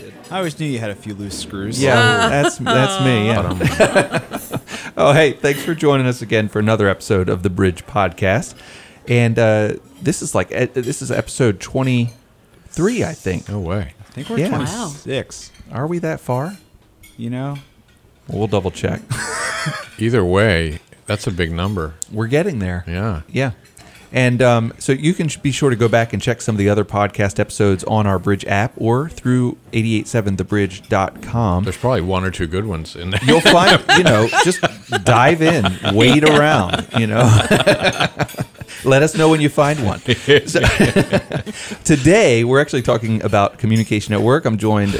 did. I always knew you had a few loose screws. Yeah, that's that's me. Yeah. oh, hey, thanks for joining us again for another episode of the Bridge Podcast. And uh, this is like uh, this is episode twenty three, I think. No way. I think we're Yeah. 26. Are we that far? You know? We'll double check. Either way, that's a big number. We're getting there. Yeah. Yeah. And um, so you can be sure to go back and check some of the other podcast episodes on our Bridge app or through 887thebridge.com. There's probably one or two good ones in there. You'll find, you know, just dive in, wait around, you know. Let us know when you find one. So, today, we're actually talking about communication at work. I'm joined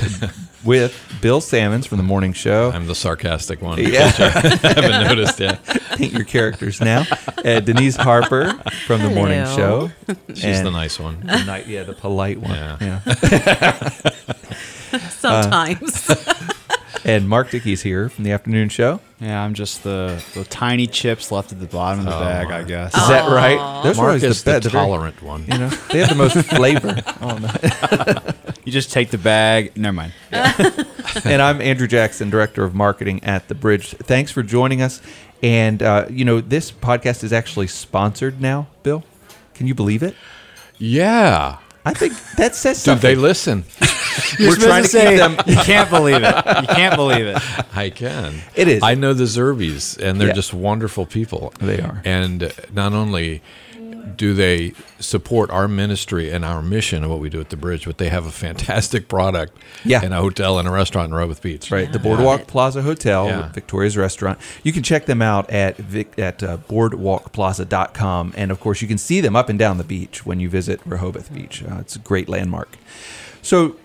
with Bill Sammons from the morning show. I'm the sarcastic one. Yeah. I haven't noticed yet. Paint your characters now. Uh, Denise Harper from the morning show. She's And- the nice one. The night, yeah, the polite one. Yeah. Sometimes. And Mark Dickey's here from the afternoon show. Yeah, I'm just the, the tiny chips left at the bottom of the Oh, bag, I guess. Is that right? Those are Mark always is the, the, be- the very- tolerant one. you know, they have the most flavor. Oh, no. You just take the bag. Never mind. and I'm Andrew Jackson, Director of Marketing at The Bridge. Thanks for joining us. And, uh, you know, this podcast is actually sponsored now, Bill. Can you believe it? Yeah. I think that says Dude, something. they listen. You're We're trying to supposed keep them. You can't believe it. You can't believe it. I can. It is. I know the Zerbies, and they're Yeah. just wonderful people. They are. And uh, not only do they support our ministry and our mission of what we do at the bridge, but they have a fantastic product Yeah. and a hotel and a restaurant in Rehoboth Beach. Right, the Yeah. Boardwalk Plaza Hotel, Yeah. Victoria's Restaurant. You can check them out at Vic, at uh, boardwalkplaza.com. And of course, you can see them up and down the beach when you visit Rehoboth Beach. Uh, it's a great landmark. So,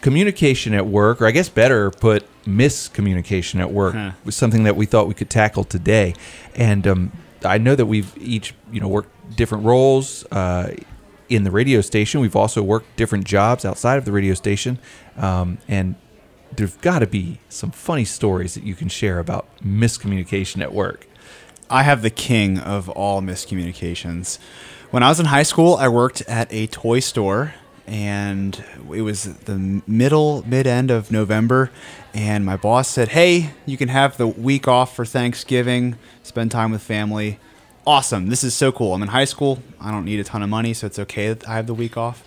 communication at work, or I guess better put, miscommunication at work, Huh. was something that we thought we could tackle today. And um, I know that we've each, you know, worked different roles. Uh, in the radio station, we've also worked different jobs outside of the radio station, um, and there's got to be some funny stories that you can share about miscommunication at work. I have the king of all miscommunications. When I was in high school, I worked at a toy store, and it was the middle, mid end of November. And my boss said, Hey, you can have the week off for Thanksgiving, spend time with family. Awesome. This is so cool. I'm in high school. I don't need a ton of money, so it's okay that I have the week off.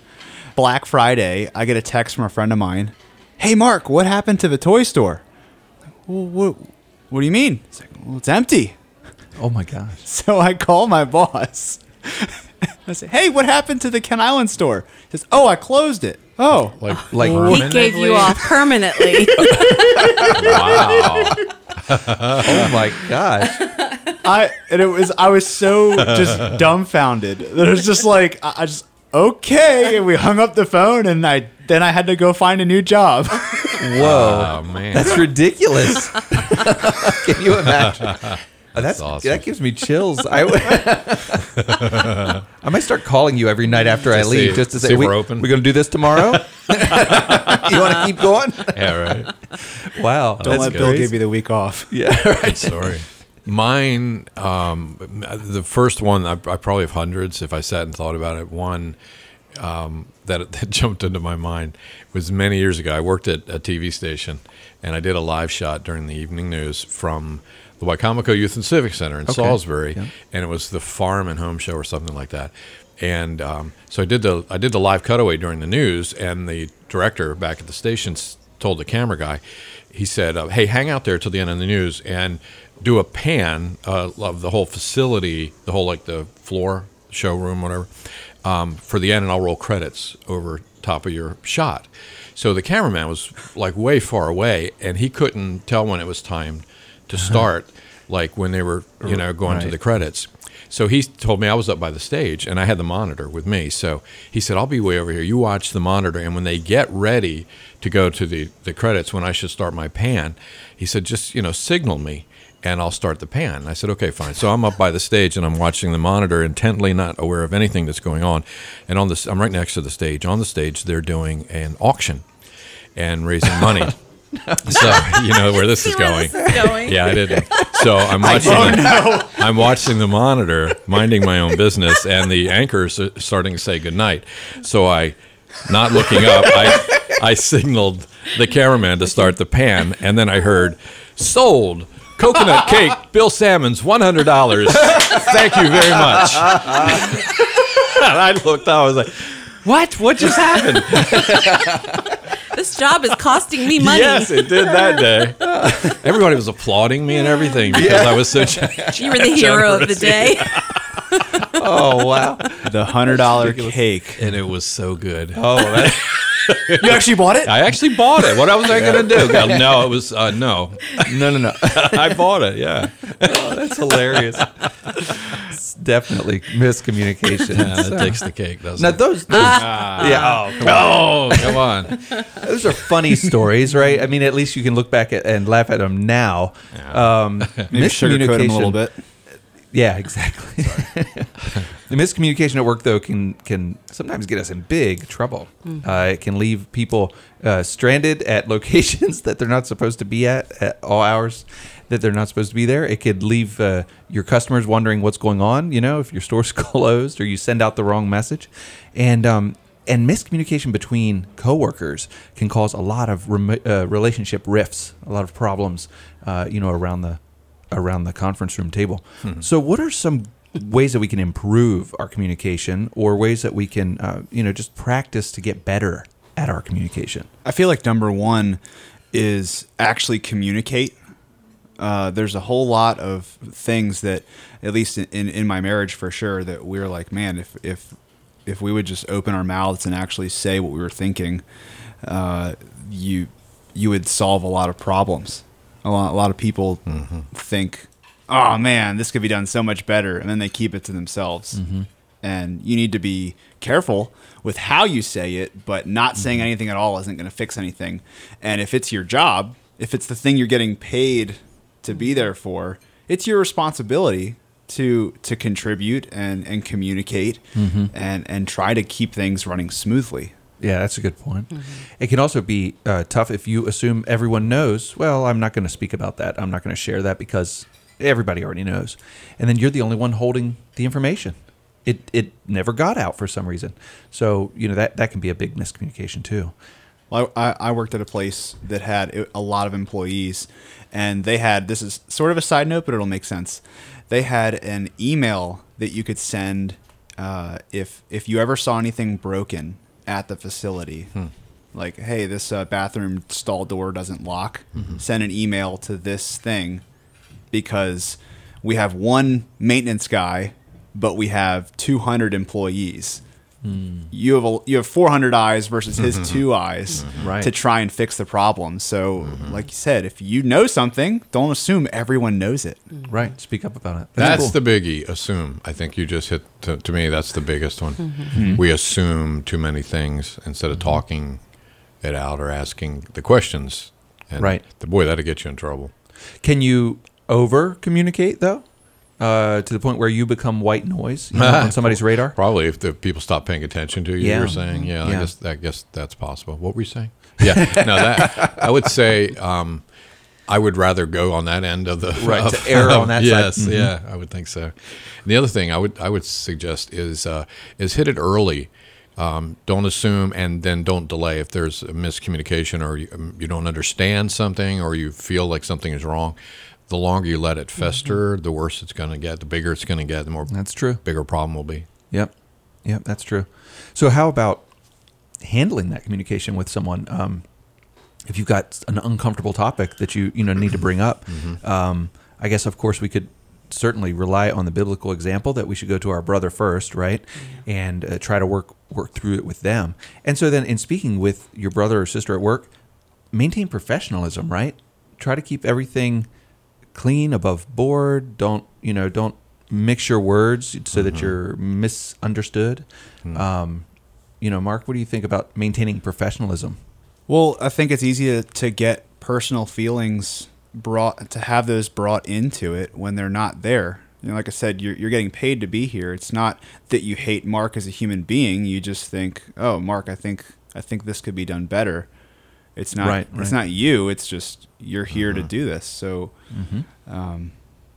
Black Friday, I get a text from a friend of mine. Hey, Mark, what happened to the toy store? Well, what, what do you mean? It's like, well, it's empty. Oh my gosh! So I call my boss. I say, "Hey, what happened to the Kent Island store?" He says, "Oh, I closed it." Oh, Like, Like- he gave you off permanently. Wow. Oh my gosh! I and it was I was so just dumbfounded that it was just like I, I just okay, and we hung up the phone, and I then I had to go find a new job. Whoa, oh, man. that's ridiculous! can you imagine? Uh, That's, awesome. That gives me chills. I, w- I might start calling you every night after I leave see- just to see say if we, we're open." We're going to do this tomorrow. you want to keep going? yeah, right. Wow, Don't that's let Bill give you the week off. Yeah, right. Good story. Mine, um, the first one, I, I probably have hundreds if I sat and thought about it. One um, that, that jumped into my mind was many years ago. I worked at a TV station and I did a live shot during the evening news from the Wicomico Youth and Civic Center in Okay. Salisbury, Yeah. and it was the Farm and Home Show or something like that. And um, so I did the I did the live cutaway during the news, and the director back at the station told the camera guy, he said, uh, "Hey, hang out there till the end of the news and do a pan uh, of the whole facility, the whole like the floor, showroom, whatever, um, for the end, and I'll roll credits over top of your shot." So the cameraman was like way far away, and he couldn't tell when it was time to start, like when they were, you know, going to the credits. So he told me I was up by the stage and I had the monitor with me. So he said, I'll be way over here. You watch the monitor. And when they get ready to go to the, the credits, when I should start my pan, he said, just, you know, signal me and I'll start the pan. And I said, okay, fine. So I'm up by the stage and I'm watching the monitor intently, not aware of anything that's going on. And on this, I'm right next to the stage. On the stage, they're doing an auction and raising money. so you know where this is where going. this is going. Yeah, I didn't. So I'm watching. the, I'm watching the monitor, minding my own business, and the anchors are starting to say goodnight. So I, not looking up, I I signaled the cameraman to start the pan, and then I heard sold coconut cake, Bill Sammons, one hundred dollars. Thank you very much. and I looked, I was like, "What? What just happened?" This job is costing me money. Yes, it did that day. Everybody was applauding me and everything because I was so. you were the hero of the day. Oh wow. The hundred dollar cake. and it was so good. Oh, that, You actually bought it? I actually bought it. What was I going to do? Go, No, it was uh, no. no, no, no. I bought it. Yeah, That's hilarious. It's definitely miscommunication. yeah So- that takes the cake, doesn't now it? those, those yeah, oh, come on. Oh, come on. those are funny stories, right? I mean, at least you can look back at, and laugh at them now. Um, Maybe sugarcoat him a little bit. Yeah, exactly. the miscommunication at work, though, can can sometimes get us in big trouble. Uh, it can leave people uh, stranded at locations that they're not supposed to be at at all hours that they're not supposed to be there. It could leave uh, your customers wondering what's going on. You know, if your store's closed or you send out the wrong message, and um, and miscommunication between coworkers can cause a lot of remo- uh, relationship rifts, a lot of problems. Uh, you know, around the around the conference room table. So, what are some ways that we can improve our communication, or ways that we can, uh, you know, just practice to get better at our communication? I feel like number one is actually communicate. Uh, there's a whole lot of things that, at least in, in, in my marriage for sure, that we're like, man, if if if we would just open our mouths and actually say what we were thinking, uh, you you would solve a lot of problems. A lot, a lot of people think, oh man, this could be done so much better, and then they keep it to themselves. Mm-hmm. And you need to be careful with how you say it, but not mm-hmm. saying anything at all isn't going to fix anything. And if it's your job, if it's the thing you're getting paid to be there for, it's your responsibility to to contribute and and communicate mm-hmm. and and try to keep things running smoothly. Yeah, that's a good point. It can also be uh, tough if you assume everyone knows. Well, I'm not going to speak about that. I'm not going to share that because everybody already knows, and then you're the only one holding the information. It it never got out for some reason. So you know that that can be a big miscommunication too. Well, I, I worked at a place that had a lot of employees, and they had this is sort of a side note, but it'll make sense. They had an email that you could send uh, if if you ever saw anything broken at the facility, like hey, this uh, bathroom stall door doesn't lock. Send an email to this thing because we have one maintenance guy, but we have 200 employees. Hmm. You have a, you have 400 eyes versus his mm-hmm. two eyes mm-hmm. Right. to try and fix the problem. So, mm-hmm. like you said, if you know something, don't assume everyone knows it. Right. Speak up about it. That's cool. the biggie. Assume. I think you just hit to, to me. That's the biggest one. We assume too many things instead of talking it out or asking the questions. And Right. The boy that'll get you in trouble. Can you over communicate though, uh, to the point where you become white noise you know, on somebody's radar? Probably if the people stop paying attention to you. Yeah. You're saying, yeah, Yeah. I guess I guess that's possible. What were you saying? Yeah. no, that I would say. Um, I would rather go on that end of the Right, of- to err on that side. yes, Mhm. yeah, I would think so. And the other thing I would I would suggest is uh, is hit it early. Um, don't assume and then don't delay if there's a miscommunication or you, um, you don't understand something or you feel like something is wrong. The longer you let it fester, the worse it's going to get. The bigger it's going to get. The more That's true. bigger problem will be. Yep. Yep, that's true. So how about handling that communication with someone? Um, if you've got an uncomfortable topic that you you know need to bring up, um, I guess of course we could certainly rely on the biblical example that we should go to our brother first, right, and uh, try to work work through it with them. And so then, in speaking with your brother or sister at work, maintain professionalism, right? Try to keep everything clean, above board. Don't you know? Don't mix your words so that you're misunderstood. Um, you know, Mark, what do you think about maintaining professionalism? Well, I think it's easy to, to get personal feelings brought to have those brought into it when they're not there. You know, like I said, you're, you're getting paid to be here. It's not that you hate Mark as a human being. You just think, oh, Mark, I think I think this could be done better. It's not. Right, It's right. not you. It's just you're here to do this. So, um,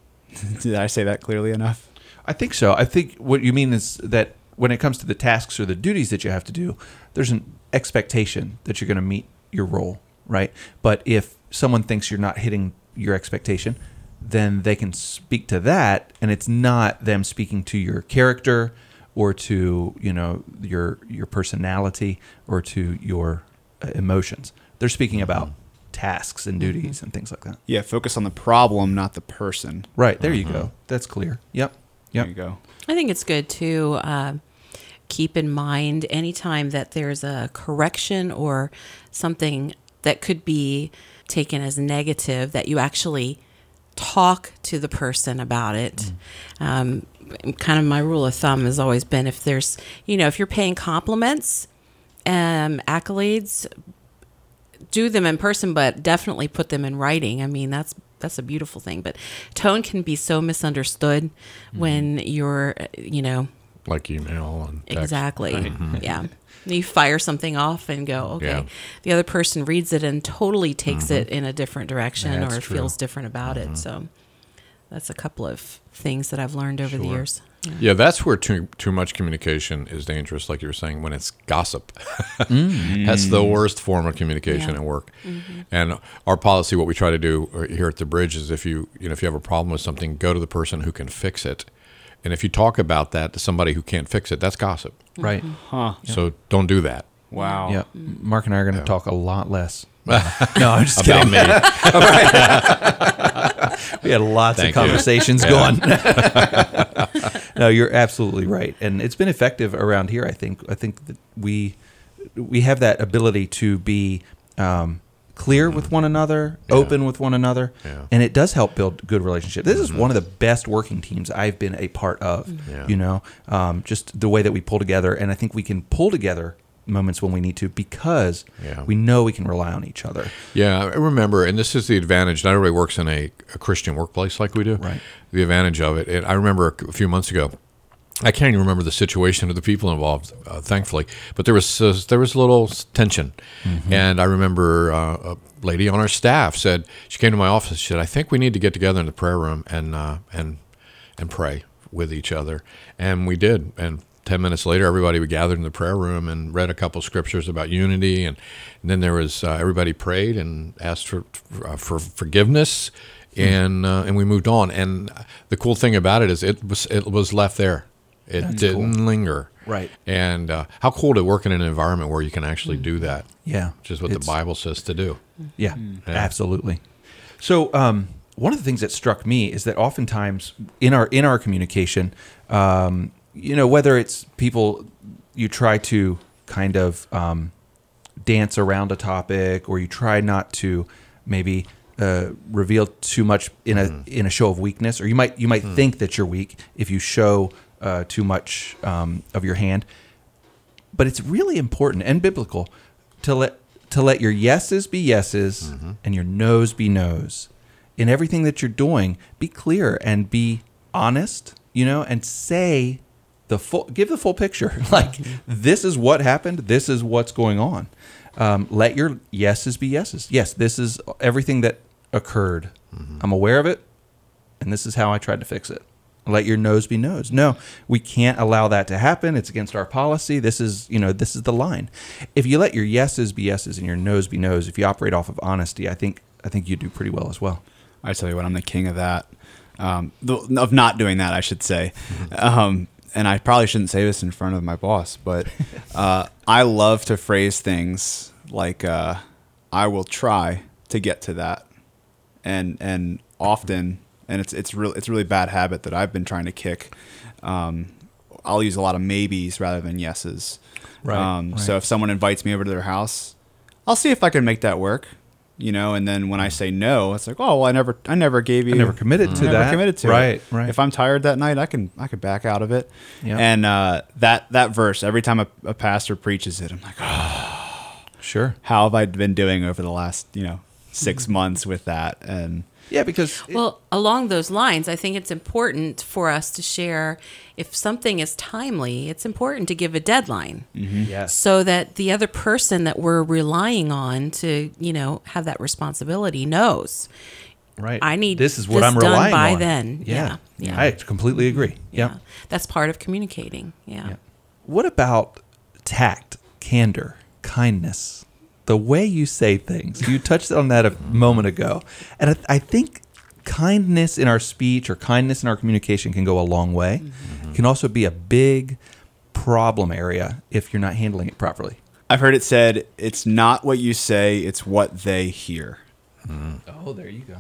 did I say that clearly enough? I think so. I think what you mean is that when it comes to the tasks or the duties that you have to do, there's an expectation that you're going to meet your role, right? But if someone thinks you're not hitting your expectation, then they can speak to that, and it's not them speaking to your character or to you know your your personality or to your uh, emotions. They're speaking about tasks and duties and things like that. Yeah, focus on the problem, not the person. Right there, you go. That's clear. Yep. There Yep. you go. I think it's good to um, keep in mind anytime that there's a correction or something that could be taken as negative, that you actually talk to the person about it. Um, kind of my rule of thumb has always been if there's, you know, if you're paying compliments, um, accolades, do them in person, but definitely put them in writing. I mean, that's that's a beautiful thing. But tone can be so misunderstood mm-hmm. when you're, you know, like email and text. exactly, mm-hmm. yeah. You fire something off and go, okay. Yeah. The other person reads it and totally takes mm-hmm. it in a different direction That's or true. feels different about it. So that's a couple of things that I've learned over the years. Yeah, that's where too too much communication is dangerous. Like you were saying, when it's gossip, mm. that's the worst form of communication Yeah. at work. Mm-hmm. And our policy, what we try to do uh, here at the bridge, is if you you know if you have a problem with something, go to the person who can fix it. And if you talk about that to somebody who can't fix it, that's gossip. Right. Mm-hmm. Huh. So don't do that. Wow. Yep. Mm-hmm. Mark and I are going to talk a lot less. no, I'm just About kidding. me. We had lots Thank of you. conversations going. no, you're absolutely right, and it's been effective around here. I think. I think that we we have that ability to be um, clear with one another, open with one another, Yeah. and it does help build good relationships. This is one of the best working teams I've been a part of. Yeah. You know, um, just the way that we pull together, and I think we can pull together moments when we need to because Yeah. we know we can rely on each other. Yeah, I remember, and this is the advantage. Not everybody works in a, a Christian workplace like we do. Right. The advantage of it. And I remember a few months ago, I can't even remember the situation of the people involved, uh, thankfully, but there was uh, there was a little tension, and I remember uh, a lady on our staff said she came to my office. She said, "I think we need to get together in the prayer room and uh, and and pray with each other," and we did. And ten minutes later, everybody we gathered in the prayer room and read a couple scriptures about unity, and, and then there was uh, everybody prayed and asked for uh, for forgiveness, and uh, and we moved on. And the cool thing about it is it was it was left there. It didn't linger. Right. And uh, how cool to work in an environment where you can actually do that. Yeah, Which is what the Bible says to do. Yeah, Yeah. absolutely. So um, one of the things that struck me is that oftentimes in our in our communication, um, you know, whether it's people you try to kind of um, dance around a topic, or you try not to maybe uh, reveal too much in a in a show of weakness, or you might you might think that you're weak if you show uh, too much um, of your hand. But it's really important and biblical to let to let your yeses be yeses and your nos be nos. In everything that you're doing be clear and be honest you know and say the full give the full picture like this is what happened this is what's going on um, let your yeses be yeses yes this is everything that occurred i'm aware of it and this is how I tried to fix it. Let your nos be nos. No, we can't allow that to happen. It's against our policy. This is, you know, this is the line. If you let your yeses be yeses and your nos be nos, if you operate off of honesty, I think I think you do pretty well as well. I tell you what, I'm the king of that. Um, the, of not doing that, I should say. Um, and I probably shouldn't say this in front of my boss, but uh, I love to phrase things like uh, "I will try to get to that," and and often, and it's it's real it's really bad habit that I've been trying to kick. Um, I'll use a lot of maybes rather than yeses. Right, Um, right. So if someone invites me over to their house, I'll see if I can make that work. You know, and then when I say no, it's like, oh, well, I never, I never gave you, I never committed to I never that. committed to Right, it. right. If I'm tired that night, I can, I could back out of it. Yeah. And uh, that that verse, every time a, a pastor preaches it, I'm like, oh, Sure. how have I been doing over the last, you know, six months with that? And Yeah, because Well, along those lines, I think it's important for us to share if something is timely, it's important to give a deadline mm-hmm. yes. so that the other person that we're relying on to, you know, have that responsibility knows. right. I need this is what this I'm done relying by on. then. Yeah. Yeah, yeah. I completely agree. Yeah. Yep. That's part of communicating. Yeah. Yeah. What about tact, candor, kindness, the way you say things. You touched on that a moment ago, and I, I think kindness in our speech or kindness in our communication can go a long way. Mm-hmm. Can also be a big problem area if you're not handling it properly. I've heard it said, it's not what you say, it's what they hear. Mm. Oh, there you go.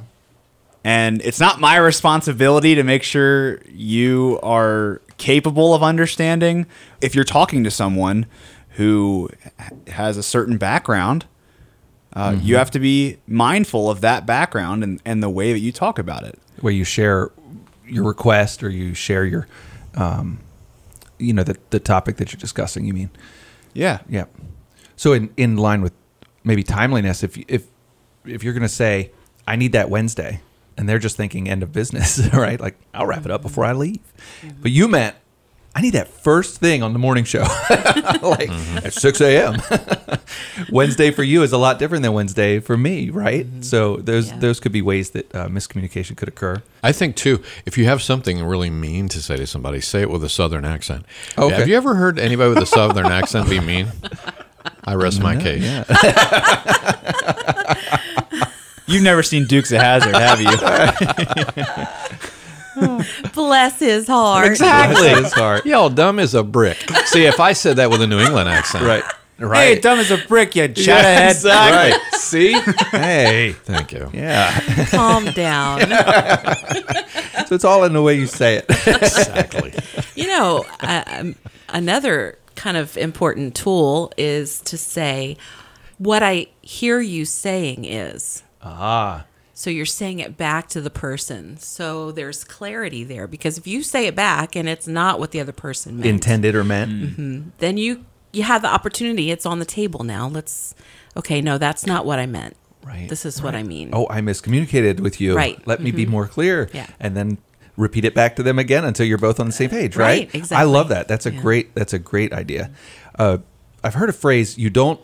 And it's not my responsibility to make sure you are capable of understanding. If you're talking to someone who has a certain background, uh, you have to be mindful of that background and, and the way that you talk about it. Where you share your request or you share your, um, you know, the the topic that you're discussing. You mean? Yeah. Yeah. So in in line with maybe timeliness, if if if you're going to say I need that Wednesday, and they're just thinking end of business, right? Like I'll wrap it up before I mm-hmm. leave, mm-hmm. but you meant I need that first thing on the morning show, like mm-hmm. at six a.m. Wednesday for you is a lot different than Wednesday for me, right? So those Yeah. those could be ways that uh, miscommunication could occur. I think too, if you have something really mean to say to somebody, say it with a southern accent. Okay. Have you ever heard anybody with a southern accent be mean? I rest my case. Yeah. You've never seen Dukes of Hazzard, have you? Bless his heart. Exactly. Bless his heart. Y'all dumb as a brick. See, if I said that with a New England accent, right. Right. Hey, dumb as a brick, you chat ahead. Right. See? Hey. Thank you. Yeah. Calm down. So it's all in the way you say it. Exactly. You know, uh, um, another kind of important tool is to say, what I hear you saying is. Ah. So you're saying it back to the person. So there's clarity there because if you say it back and it's not what the other person meant, Intended or meant. then you you have the opportunity. It's on the table now. Let's okay, no, that's not what I meant. Right. This is what I mean. Oh, I miscommunicated with you. Right. Let me be more clear. Yeah. And then repeat it back to them again until you're both on the same page, right? Right, exactly. I love that. That's a Yeah. great that's a great idea. Uh, I've heard a phrase, you don't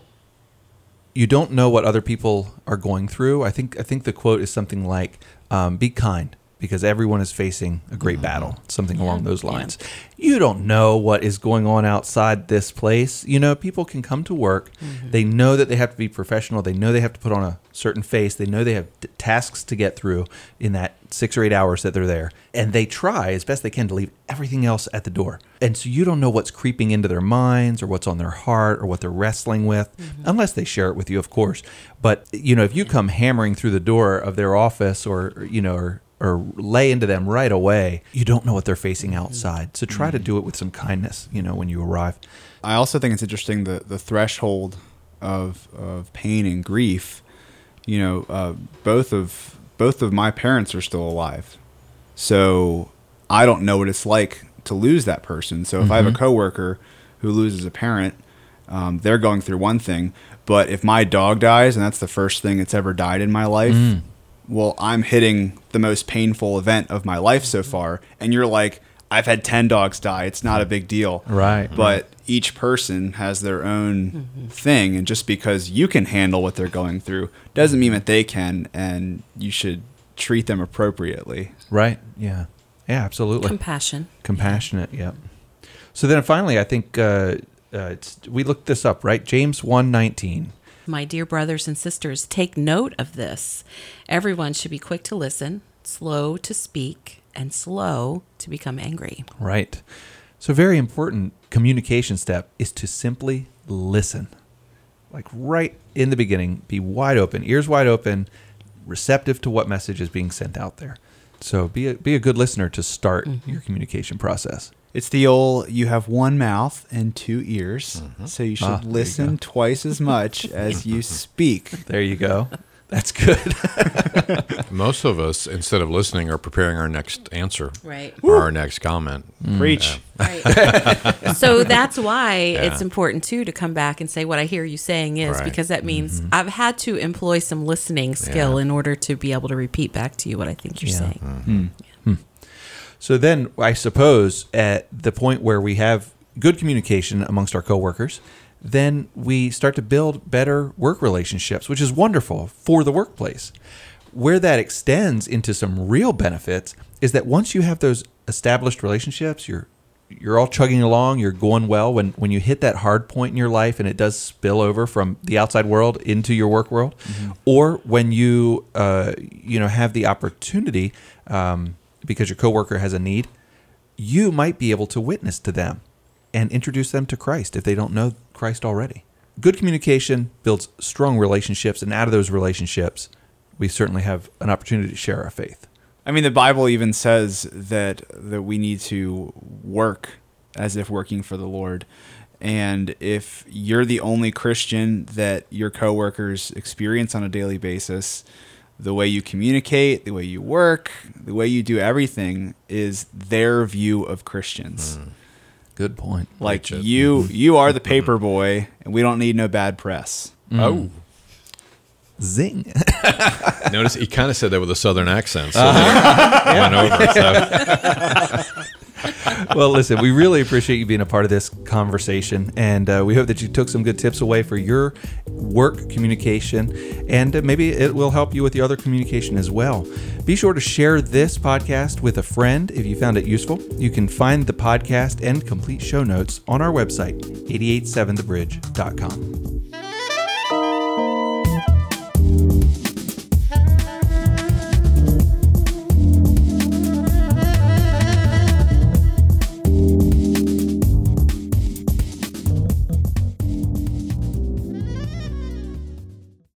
you don't know what other people are going through. I think I think the quote is something like, um, "Be kind, because everyone is facing a great mm-hmm. battle." Something along those Yeah. lines. You don't know what is going on outside this place. You know, people can come to work. Mm-hmm. They know that they have to be professional. They know they have to put on a certain face. They know they have t- tasks to get through in that six or eight hours that they're there, and they try as best they can to leave everything else at the door. And so you don't know what's creeping into their minds or what's on their heart or what they're wrestling with, mm-hmm. unless they share it with you, of course. But you know, if you come hammering through the door of their office or you know, or or lay into them right away, you don't know what they're facing outside. So try to do it with some kindness, you know, when you arrive. I also think it's interesting the the threshold of of pain and grief. You know, uh, both of both of my parents are still alive, so I don't know what it's like to lose that person. So if I have a coworker who loses a parent, um, they're going through one thing. But if my dog dies, and that's the first thing that's ever died in my life, well, I'm hitting the most painful event of my life so far. And you're like, I've had 10 dogs die. It's not a big deal. Right. But each person has their own thing. And just because you can handle what they're going through doesn't mean that they can. And you should treat them appropriately. Right. Yeah. Yeah, absolutely. Compassion. Compassionate. Yeah. So then finally, I think uh, uh, it's, we looked this up, right? James one nineteen. My dear brothers and sisters, take note of this. Everyone should be quick to listen, slow to speak, and slow to become angry. Right. So, very important communication step is to simply listen. Like right in the beginning, be wide open, ears wide open, receptive to what message is being sent out there. So, be a, be a good listener to start mm-hmm. your communication process. It's the old you have one mouth and two ears. Mm-hmm. So you should Ah, there you listen twice as much as you speak. There you go. That's good. Most of us, instead of listening, are preparing our next answer Right. or our next comment. Mm. Preach. Right. so that's why it's important too to come back and say what I hear you saying is Right. because that means mm-hmm. I've had to employ some listening skill Yeah. in order to be able to repeat back to you what I think you're Yeah. saying. Mm-hmm. Hmm. So then, I suppose at the point where we have good communication amongst our coworkers, then we start to build better work relationships, which is wonderful for the workplace. Where that extends into some real benefits is that once you have those established relationships, you're you're all chugging along, you're going well. When when you hit that hard point in your life and it does spill over from the outside world into your work world, or when you uh, you know have the opportunity um, because your coworker has a need, you might be able to witness to them and introduce them to Christ if they don't know Christ already. Good communication builds strong relationships, and out of those relationships, we certainly have an opportunity to share our faith. I mean, the Bible even says that that we need to work as if working for the Lord. And if you're the only Christian that your coworkers experience on a daily basis, the way you communicate, the way you work, the way you do everything is their view of Christians. Hmm. Good point. Like Righteous. you, you are the paper boy, and we don't need no bad press. Hmm. Oh, Zing. notice he kind of said that with a southern accent. So uh-huh. they went over. So. well, listen, we really appreciate you being a part of this conversation, and uh, we hope that you took some good tips away for your work communication, and maybe it will help you with your other communication as well. Be sure to share this podcast with a friend if you found it useful. You can find the podcast and complete show notes on our website, 887thebridge.com.